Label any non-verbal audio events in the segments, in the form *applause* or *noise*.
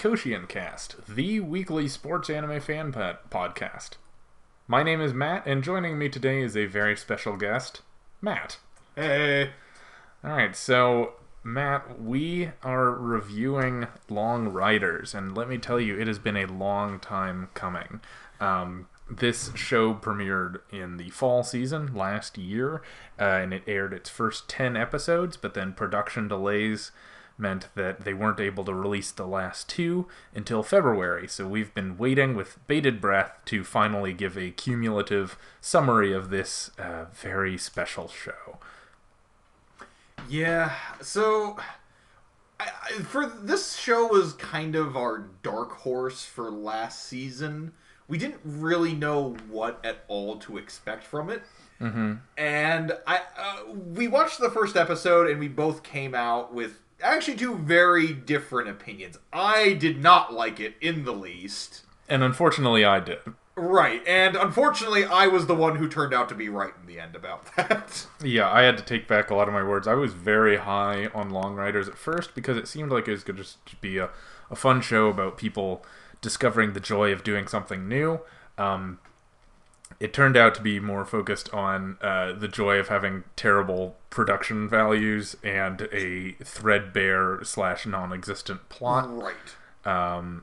Koshien Cast, the weekly sports anime fan podcast. My name is Matt, and joining me today is a very special guest, Matt. Hey. All right, so Matt, we are reviewing Long Riders, and let me tell you, it has been a long time coming. Um, this show premiered in the fall season last year, uh, and it aired its first 10 episodes, but then production delays meant that they weren't able to release the last two until February. So we've been waiting with bated breath to finally give a cumulative summary of this uh, very special show. Yeah, so I, I, for this show was kind of our dark horse for last season. We didn't really know what at all to expect from it. Mm-hmm. And I uh, we watched the first episode and we both came out with actually two very different opinions. I did not like it in the least. And unfortunately, I did. Right, and unfortunately, I was the one who turned out to be right in the end about *laughs* that. Yeah, I had to take back a lot of my words. I was very high on Long Riders at first because it seemed like it was going to just be a, a fun show about people discovering the joy of doing something new. Um, it turned out to be more focused on uh, the joy of having terrible production values and a threadbare slash non-existent plot. Right. Um,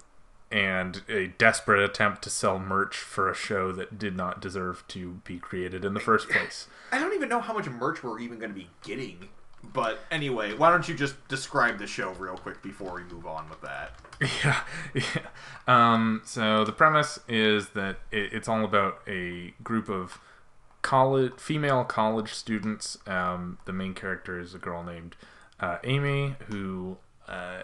and a desperate attempt to sell merch for a show that did not deserve to be created in the first place. I don't even know how much merch we're even going to be getting. But anyway, why don't you just describe the show real quick before we move on with that? *laughs* Yeah, yeah. Um, so the premise is that it, it's all about a group of college female college students. Um, the main character is a girl named uh, Amy who uh,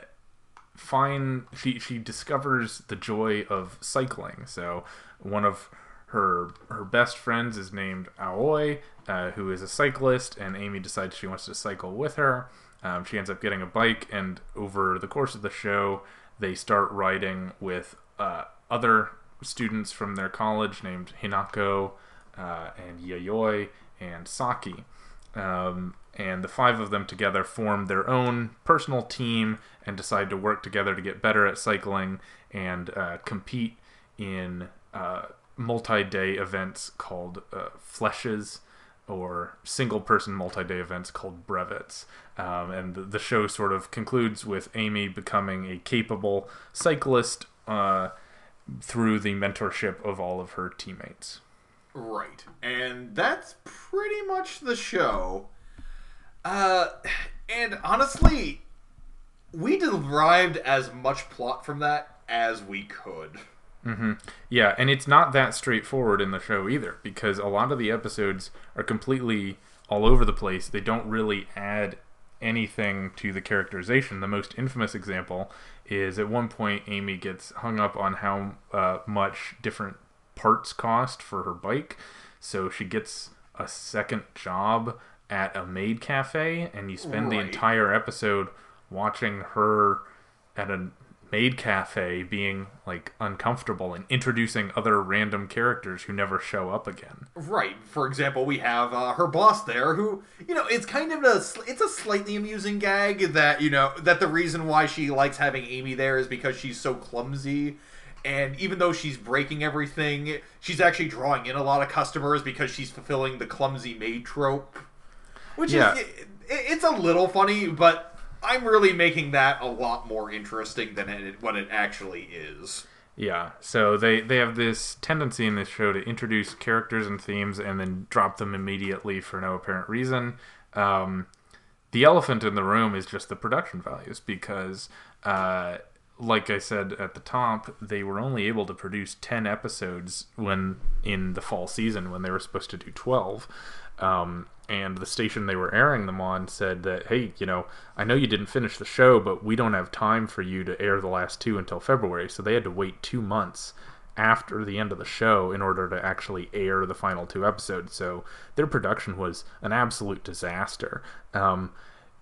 find she she discovers the joy of cycling. So one of her her best friends is named Aoi, uh, who is a cyclist, and Amy decides she wants to cycle with her. Um, she ends up getting a bike, and over the course of the show, they start riding with uh, other students from their college named Hinako uh, and Yayoi and Saki. Um, and the five of them together form their own personal team and decide to work together to get better at cycling and uh, compete in uh, multi-day events called uh, flèches or single person multi-day events called brevets. Um, and the, the, show sort of concludes with amy becoming a capable cyclist uh, through the mentorship of all of her teammates. Right. And that's pretty much the show. Uh, and honestly we derived as much plot from that as we could Mm-hmm. Yeah, and it's not that straightforward in the show either because a lot of the episodes are completely all over the place. They don't really add anything to the characterization. The most infamous example is at one point Amy gets hung up on how uh, much different parts cost for her bike, so she gets a second job at a maid cafe, and you spend right. the entire episode watching her at a maid cafe being like uncomfortable and introducing other random characters who never show up again. Right. For example, we have uh, her boss there, who you know it's kind of a it's a slightly amusing gag that you know that the reason why she likes having Amy there is because she's so clumsy. And even though she's breaking everything, she's actually drawing in a lot of customers because she's fulfilling the clumsy maid trope. Which yeah. is, it, it's a little funny, but I'm really making that a lot more interesting than it, what it actually is. Yeah, so they they have this tendency in this show to introduce characters and themes and then drop them immediately for no apparent reason. Um, the elephant in the room is just the production values because, uh, like I said at the top, they were only able to produce ten episodes when in the fall season when they were supposed to do twelve. Um, and the station they were airing them on said that hey you know i know you didn't finish the show but we don't have time for you to air the last two until february. So they had to wait two months after the end of the show in order to actually air the final two episodes. So their production was an absolute disaster. Um,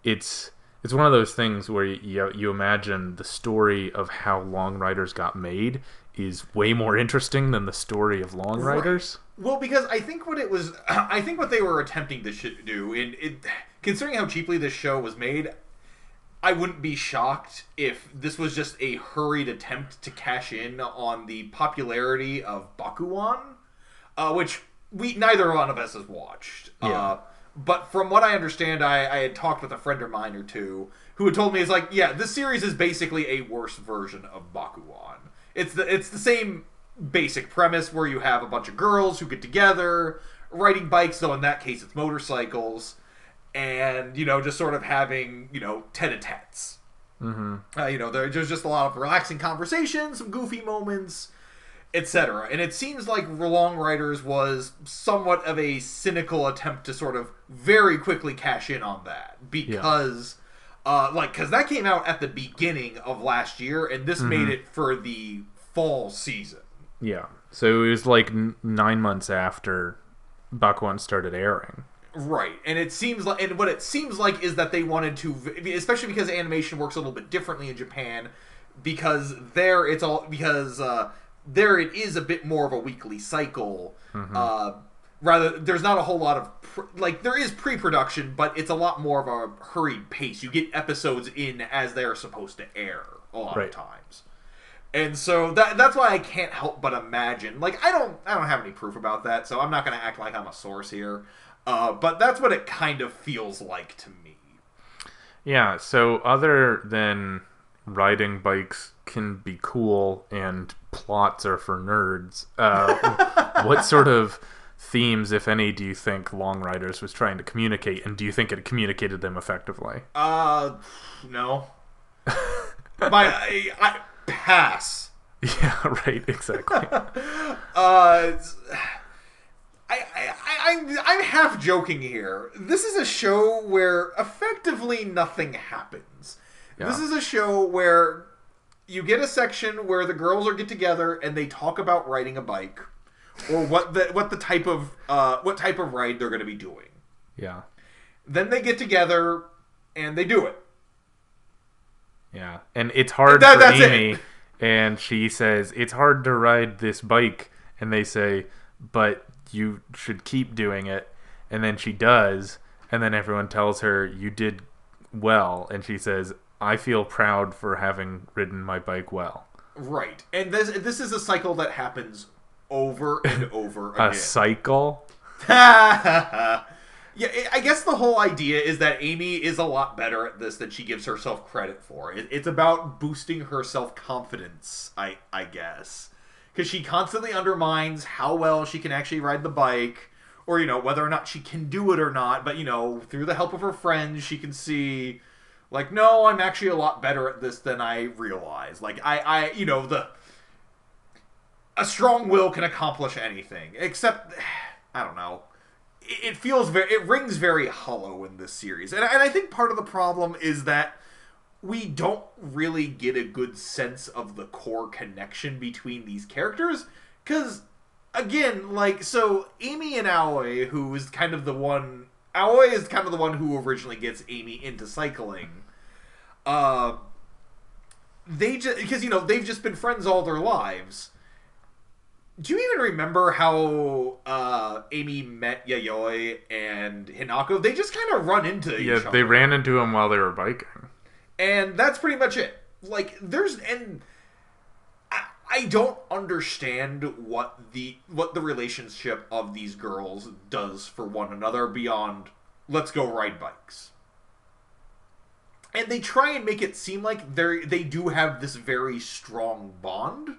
it's it's one of those things where you, you imagine the story of how long riders got made is way more interesting than the story of long riders right well, because I think what it was, *clears throat* I think what they were attempting to do, in it, considering how cheaply this show was made, I wouldn't be shocked if this was just a hurried attempt to cash in on the popularity of Bakuon, uh, which we neither one of us has watched. Yeah. Uh, but from what I understand, I, I had talked with a friend of mine or two who had told me it's like, yeah, this series is basically a worse version of Bakuon. It's the it's the same basic premise where you have a bunch of girls who get together riding bikes, though in that case it's motorcycles, and you know just sort of having you know tete-a-tetes. Mm-hmm. Uh, you know, there's just a lot of relaxing conversations, some goofy moments, etc. And it seems like Long Riders was somewhat of a cynical attempt to sort of very quickly cash in on that because, uh, like, because that came out at the beginning of last year, and this made it for the fall season. Yeah. So it was like n- nine months after Bakuon started airing. Right, and it seems like, and what it seems like is that they wanted to, especially because animation works a little bit differently in Japan, because there it's all because uh, there it is a bit more of a weekly cycle. Uh, rather, there's not a whole lot of pr- like there is pre-production, but it's a lot more of a hurried pace. You get episodes in as they're supposed to air a lot Right. of times. And so that that's why I can't help but imagine. Like I don't I don't have any proof about that, so I'm not going to act like I'm a source here. Uh, but that's what it kind of feels like to me. Yeah. So other than riding bikes can be cool and plots are for nerds, uh, *laughs* what sort of themes, if any, do you think Long Riders was trying to communicate, and do you think it communicated them effectively? Uh, no. My I, I pass. *laughs* Yeah. Right. Exactly. *laughs* Uh, I, I, I, I'm, I'm half joking here. This is a show where effectively nothing happens. This is a show where you get a section where the girls are get together and they talk about riding a bike, or what the what the type of uh, what type of ride they're going to be doing. yeah. Then they get together and they do it. Yeah, and it's hard That- for that's it. Amy, and she says it's hard to ride this bike, and they say, but you should keep doing it, and then she does, and then everyone tells her you did well, and she says, I feel proud for having ridden my bike well. Right, and this this is a cycle that happens over and *laughs* over again. A cycle. *laughs* yeah, I- guess the whole idea is that Amy is a lot better at this than she gives herself credit for. It's about boosting her self confidence, I I guess, because she constantly undermines how well she can actually ride the bike, or you know whether or not she can do it or not. But you know, through the help of her friends, she can see, like, no, I'm actually a lot better at this than I realize. Like, I I you know the a strong will can accomplish anything except *sighs* i don't know. It feels very it rings very hollow in this series and, and i think part of the problem is that we don't really get a good sense of the core connection between these characters because again like so amy and aoi who is kind of the one aoi is kind of the one who originally gets amy into cycling uh they just because you know they've just been friends all their lives do you even remember how uh, Amy met Yayoi and Hinako? They just kind of run into Yeah, each other. Yeah, they ran into him while they were biking. and that's pretty much it. Like, there's and I, I don't understand what the what the relationship of these girls does for one another beyond let's go ride bikes. And they try and make it seem like they they do have this very strong bond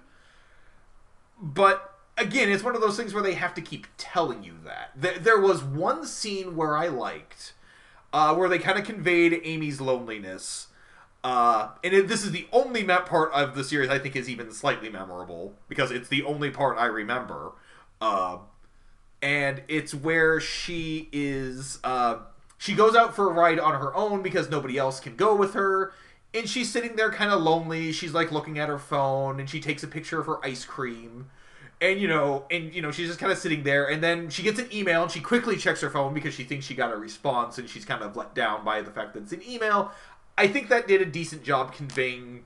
but again, it's one of those things where they have to keep telling you that. There, was one scene where I liked, uh, where they kind of conveyed Amy's loneliness. Uh, and it, this is the only part of the series I think is even slightly memorable because it's the only part I remember. Uh, and it's where she is. Uh, she goes out for a ride on her own because nobody else can go with her. And she's sitting there kind of lonely. She's like looking at her phone and she takes a picture of her ice cream. And you know, and you know, she's just kind of sitting there and then she gets an email and she quickly checks her phone because she thinks she got a response and she's kind of let down by the fact that it's an email. I think that did a decent job conveying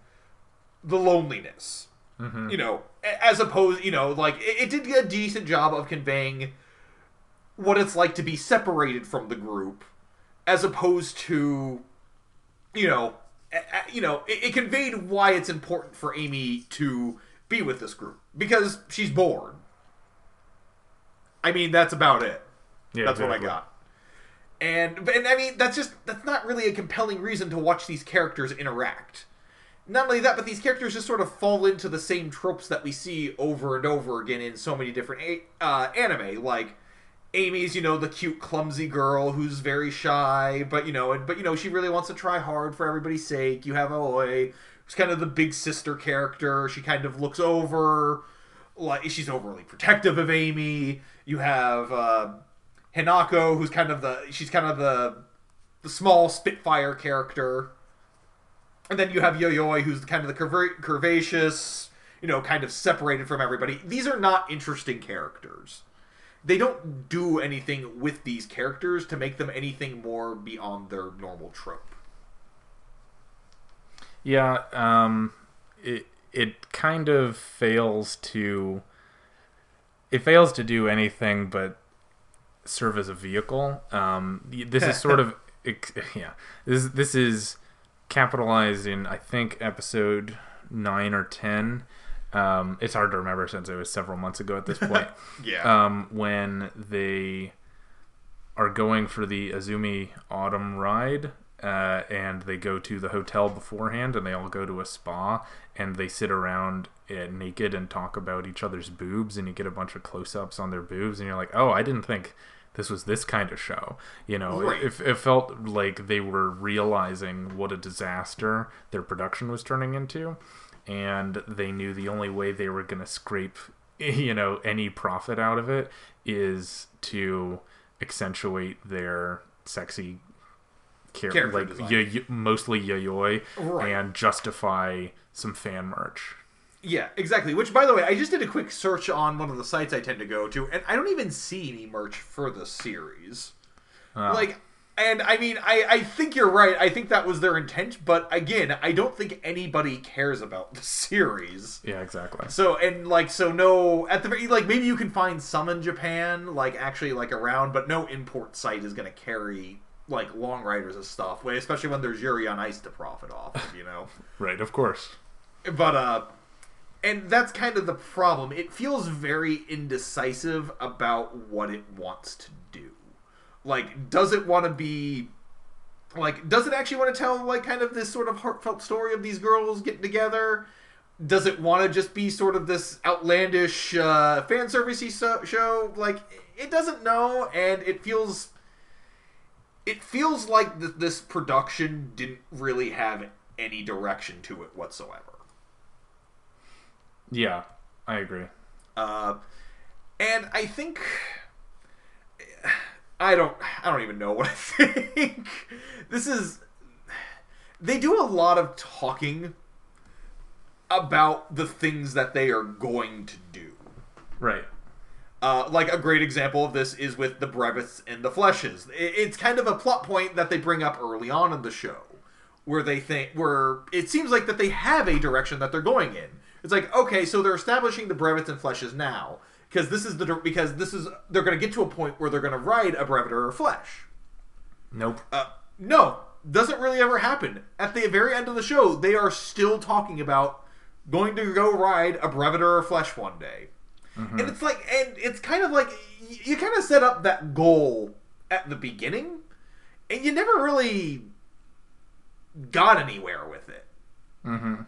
the loneliness. Mm-hmm. You know, as opposed, you know, like it, it did a decent job of conveying what it's like to be separated from the group as opposed to you know you know, it, it conveyed why it's important for Amy to be with this group because she's bored. I mean, that's about it. Yeah, that's what I got. And and I mean, that's just that's not really a compelling reason to watch these characters interact. Not only that, but these characters just sort of fall into the same tropes that we see over and over again in so many different a- uh, anime. Like Amy's, you know, the cute, clumsy girl who's very shy, but you know, but you know, she really wants to try hard for everybody's sake. You have Aoi, who's kind of the big sister character. She kind of looks over, like she's overly protective of Amy. You have uh, Hinako, who's kind of the she's kind of the the small Spitfire character. And then you have Yo-Yoi, who's kind of the curva- curvaceous, you know, kind of separated from everybody. These are not interesting characters. They don't do anything with these characters to make them anything more beyond their normal trope. Yeah, um, it it kind of fails to it fails to do anything but serve as a vehicle. Um, this is sort of *laughs* yeah. This this is capitalized in I think episode nine or ten. Um, it's hard to remember since it was several months ago at this *laughs* point. Yeah. um, when they are going for the Azumi Autumn ride, uh, and they go to the hotel beforehand, and they all go to a spa, and they sit around uh, naked and talk about each other's boobs, and you get a bunch of close-ups on their boobs, and you're like, oh, I didn't think this was this kind of show. You know, Right. it, it felt like they were realizing what a disaster their production was turning into, and they knew the only way they were going to scrape *laughs* you know any profit out of it is to accentuate their sexy char- Character like y- y- mostly yayoi Right. and justify some fan merch Yeah, exactly. Which, by the way, I just did a quick search on one of the sites I tend to go to, and I don't even see any merch for the series. Uh, Like, and I mean, I, I think you're right. I think that was their intent, but again, I don't think anybody cares about *laughs* the series. yeah exactly So and like so no at the like maybe you can find some in Japan like actually like around, but no import site is gonna carry like long riders of stuff, especially when there's Yuri on Ice to profit off, of, you know. *laughs* right of course but uh and that's kind of the problem it feels very indecisive about what it wants to do like does it want to be like does it actually want to tell like kind of this sort of heartfelt story of these girls getting together? Does it want to just be sort of this outlandish uh, fan servicey so- show? Like it doesn't know and it feels it feels like th- this production didn't really have any direction to it whatsoever. Yeah i agree. Uh, and I think I don't I don't even know what I think. *laughs* this is they do a lot of talking about the things that they are going to do. right Uh, like a great example of this is with the brevets and the flèches. It's kind of a plot point that they bring up early on in the show, where they think where it seems like that they have a direction that they're going in. It's like okay, so they're establishing the brevets and flèches now because this is the because this is they're going to get to a point where they're going to ride a brevet or flèche. nope Uh, no, doesn't really ever happen. At the very end of the show, they are still talking about going to go ride a brevet or flèche one day. And it's like, and it's kind of like you kind of set up that goal at the beginning, and you never really got anywhere with it. mm-hmm.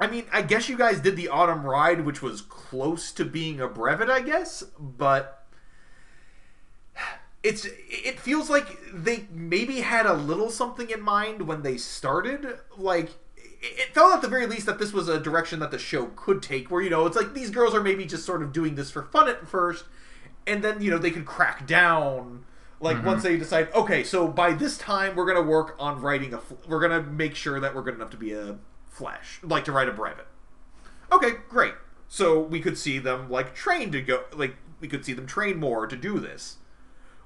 I mean, I guess you guys did the autumn ride, which was close to being a brevet, I guess, but it's it feels like they maybe had a little something in mind when they started. Like it felt at the very least that this was a direction that the show could take, where you know it's like these girls are maybe just sort of doing this for fun at first, and then you know they could crack down. Like mm-hmm. once they decide, okay, so by this time we're gonna work on writing a, we're gonna make sure that we're good enough to be a flèche, like to write a brevet. Okay, great. So we could see them like train to go, like we could see them train more to do this.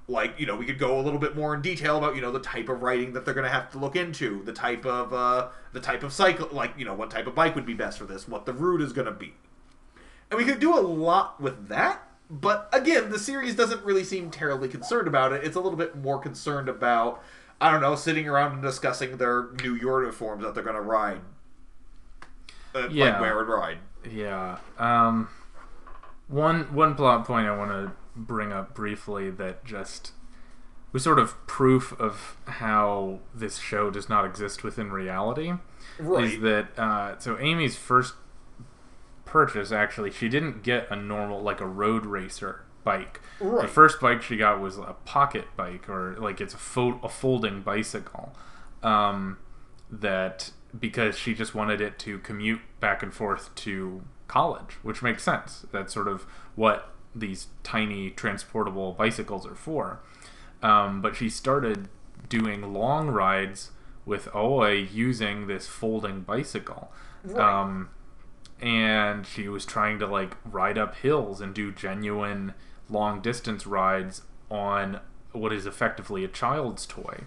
Like you know, we could go a little bit more in detail about you know the type of writing that they're going to have to look into, the type of uh, the type of cycle, like you know what type of bike would be best for this, what the route is going to be, and we could do a lot with that. but again, the series doesn't really seem terribly concerned about it. It's a little bit more concerned about, I don't know, sitting around and discussing their new uniforms that they're going to ride. Uh, Yeah. Like wear and ride. Yeah. Um, one one plot point I want to bring up briefly that just was sort of proof of how this show does not exist within reality. Right. Is that uh, so? Amy's first purchase actually, she didn't get a normal like a road racer bike. The first bike she got was a pocket bike, or like it's a fo- a folding bicycle. Um, that because she just wanted it to commute back and forth to college, which makes sense. That's sort of what these tiny transportable bicycles are for. Um, but she started doing long rides with Aoi using this folding bicycle. Right. Um, and she was trying to like ride up hills and do genuine long distance rides on what is effectively a child's toy.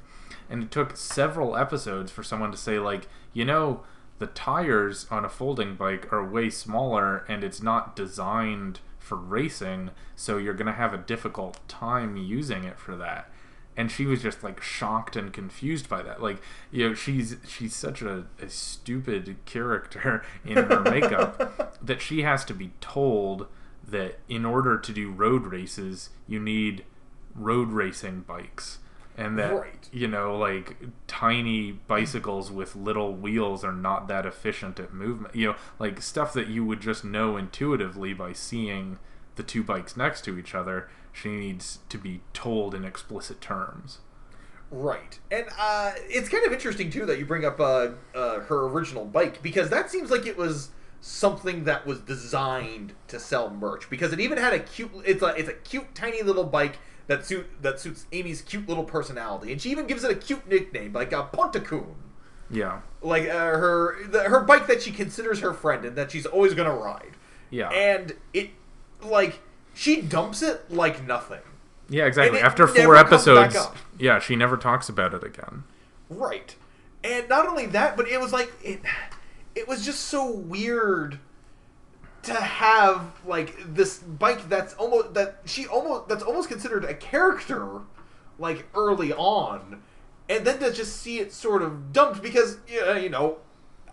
And it took several episodes for someone to say, like, you know, the tires on a folding bike are way smaller and it's not designed for racing, so you're going to have a difficult time using it for that. And she was just like shocked and confused by that. Like, you know, she's she's such a, a stupid character *laughs* in her makeup that she has to be told that in order to do road races, you need road racing bikes. And that Right. you know, like tiny bicycles with little wheels are not that efficient at movement. You know, like stuff that you would just know intuitively by seeing the two bikes next to each other. She needs to be told in explicit terms. Right, and uh, it's kind of interesting too that you bring up uh, uh, her original bike because that seems like it was something that was designed to sell merch because it even had a cute. It's a it's a cute tiny little bike that suit that suits Amy's cute little personality, and she even gives it a cute nickname like a Pontocoon, Yeah, like uh, her the, her bike that she considers her friend and that she's always gonna ride, yeah, and it like she dumps it like nothing. yeah. Exactly. After four episodes, yeah, she never talks about it again. Right. And not only that, but it was like it it was just so weird to have like this bike that's almost that she almost that's almost considered a character like early on. And then to just see it sort of dumped because yeah, you know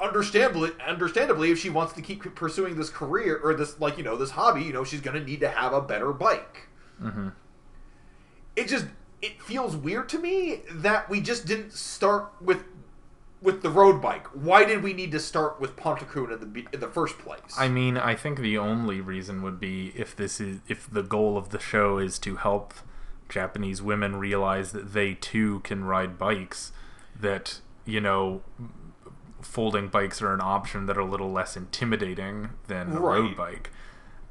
understandably understandably if she wants to keep pursuing this career or this like you know this hobby you know she's going to need to have a better bike. Hmm it just it feels weird to me that we just didn't start with with the road bike. Why did we need to start with Pontocoon in the in the first place? I mean, I think the only reason would be if this is if the goal of the show is to help Japanese women realize that they too can ride bikes, that you know, folding bikes are an option that are a little less intimidating than a Right. road bike.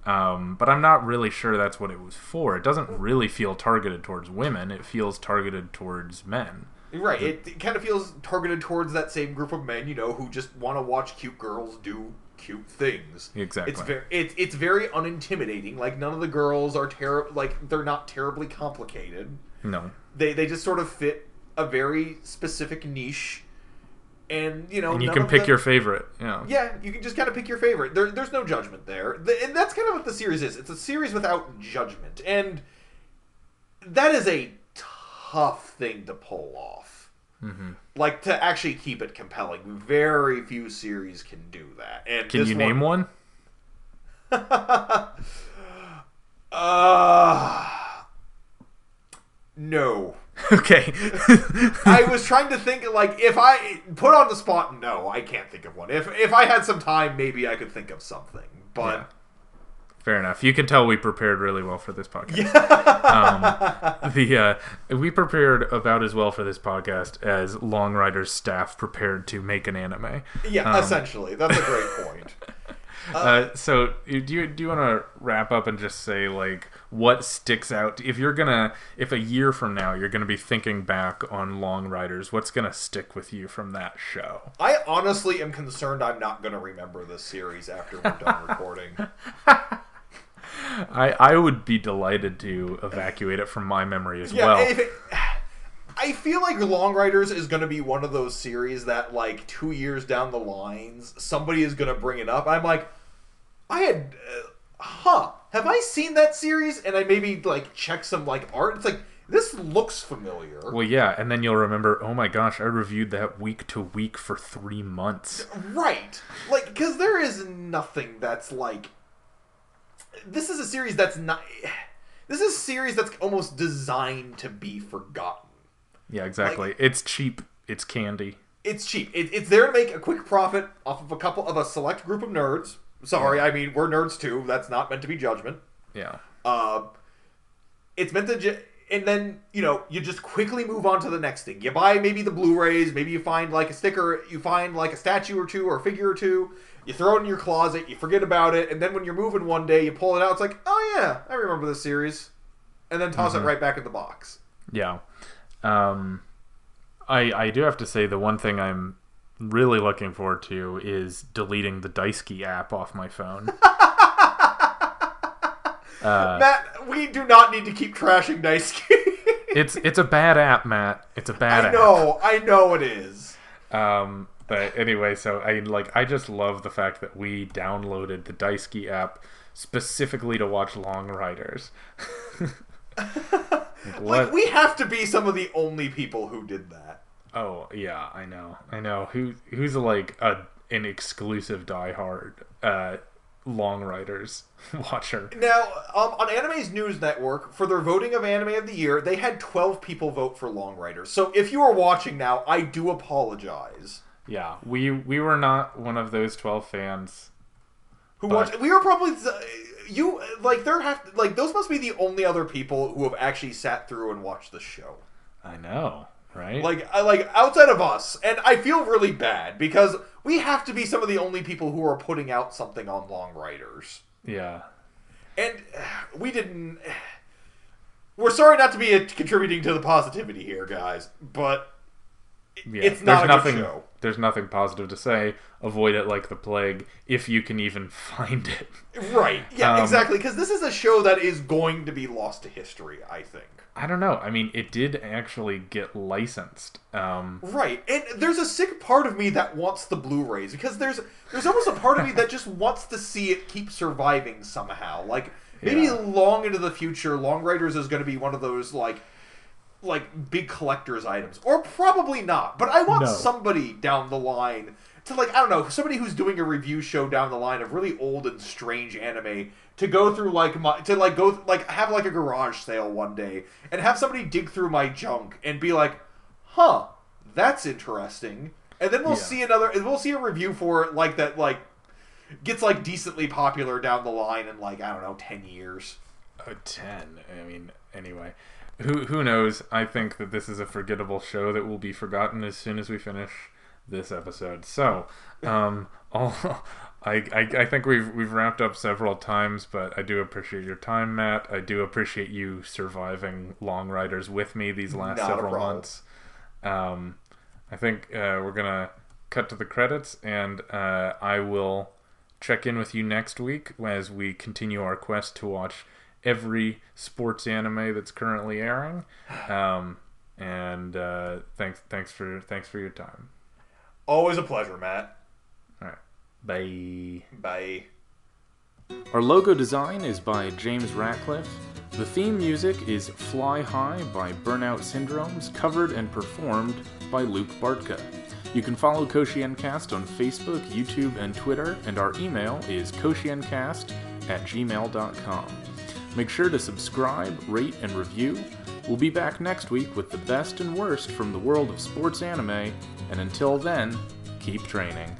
Um, but I'm not really sure that's what it was for. It doesn't really feel targeted towards women. It feels targeted towards men. Right. It, it kind of feels targeted towards that same group of men, you know, who just want to watch cute girls do cute things. Exactly. It's very it's it's very unintimidating. Like none of the girls are terrible. Like they're not terribly complicated. No. They they just sort of fit a very specific niche. And you know, And you can pick them- your favorite. Yeah. Yeah, you can just kind of pick your favorite. There, there's no judgment there, The- and that's kind of what the series is. It's a series without judgment, and that is a tough thing to pull off. hmm Like to actually keep it compelling. Very few series can do that. And Can you name one? *laughs* uh, no. *laughs* okay. *laughs* I was trying to think like if I put on the spot. No, I can't think of one. If if I had some time, maybe I could think of something. But Yeah. Fair enough. You can tell we prepared really well for this podcast. um, the uh, we prepared about as well for this podcast as Long Rider's staff prepared to make an anime. yeah, Um, essentially, that's a great *laughs* point. Uh, so do you do you want to wrap up and just say like what sticks out if you're gonna if a year from now you're gonna be thinking back on Long Riders, what's gonna stick with you from that show? I honestly am concerned I'm not going to remember this series after we're done *laughs* recording. I I would be delighted to evacuate it from my memory as Yeah, well. it, I feel like Long Riders is going to be one of those series that, like, two years down the lines, somebody is going to bring it up. I'm like, I had, uh, huh, have I seen that series? And I maybe like check some like art. It's like this looks familiar. Well, yeah, and then you'll remember, oh my gosh, I reviewed that week to week for three months. Right. Like, because there is nothing that's like. This is a series that's not. This is a series that's almost designed to be forgotten. Yeah, exactly. it's cheap. It's candy. It's cheap. It, it's there to make a quick profit off of a couple of a select group of nerds. Sorry, I mean we're nerds too. That's not meant to be judgment. Yeah. Uh, it's meant to, ju- and then you know you just quickly move on to the next thing. You buy maybe the Blu-rays, maybe you find like a sticker, you find like a statue or two or a figure or two. You throw it in your closet, you forget about it, and then when you're moving one day, you pull it out. It's like, oh yeah, I remember this series, and then toss it right back in the box. Yeah. Um, I I do have to say the one thing I'm really looking forward to is deleting the Daisuki app off my phone. *laughs* Matt, we do not need to keep trashing Daisuki. *laughs* it's it's a bad app, Matt. It's a bad I app. I know, I know it is. Um, but anyway, so I like I just love the fact that we downloaded the Daisuki app specifically to watch Long Riders. *laughs* Like. Like we have to be some of the only people who did that. Oh yeah, I know, I know. Who who's like a an exclusive diehard uh, Long Riders *laughs* watcher? Now, um, on Anime's News Network, for their voting of Anime of the Year, they had 12 people vote for Long Riders. So if you are watching now, I do apologize. Yeah, we we were not one of those twelve fans. Who But- watched? We were probably you like there have like those must be the only other people who have actually sat through and watched the show. I know, right? Like I like outside of us, and I feel really bad because we have to be some of the only people who are putting out something on Long Riders. yeah, And *sighs* we didn't. *sighs* We're sorry not to be contributing to the positivity here, guys, but yeah. it's not a there's nothing. show. There's nothing positive to say. Avoid it like the plague if you can even *laughs* find it. Right? Yeah, Um, exactly. Because this is a show that is going to be lost to history. I think. I don't know. I mean, it did actually get licensed. Um, Right, and there's a sick part of me that wants the Blu-rays because there's there's almost a part of me that just *laughs* wants to see it keep surviving somehow. Like maybe Yeah. long into the future, Long Riders is going to be one of those like like big collector's items, or probably not. But I want No. somebody down the line to like I don't know somebody who's doing a review show down the line of really old and strange anime to go through like my to like go like have like a garage sale one day and have somebody dig through my junk and be like, huh, that's interesting. And then we'll Yeah. see another we'll see a review for it like that like gets like decently popular down the line in like I don't know ten years. a ten. I mean, anyway, who who knows? I think that this is a forgettable show that will be forgotten as soon as we finish this episode. So, um, *laughs* all. I, I, I think we've we've wrapped up several times, but I do appreciate your time, Matt. I do appreciate you surviving Long Riders with me these last Not several months. Um, I think uh, we're gonna cut to the credits, and uh, I will check in with you next week as we continue our quest to watch every sports anime that's currently airing. Um, and uh, thanks, thanks for thanks for your time. Always a pleasure, Matt. All right, bye. Bye. Our logo design is by James Ratcliffe. The theme music is Fly High by Burnout Syndromes, covered and performed by Luke Bartka. You can follow Koshiencast on Facebook, YouTube, and Twitter, and our email is koshiencast at gmail.com. Make sure to subscribe, rate, and review. We'll be back next week with the best and worst from the world of sports anime, and until then, keep training.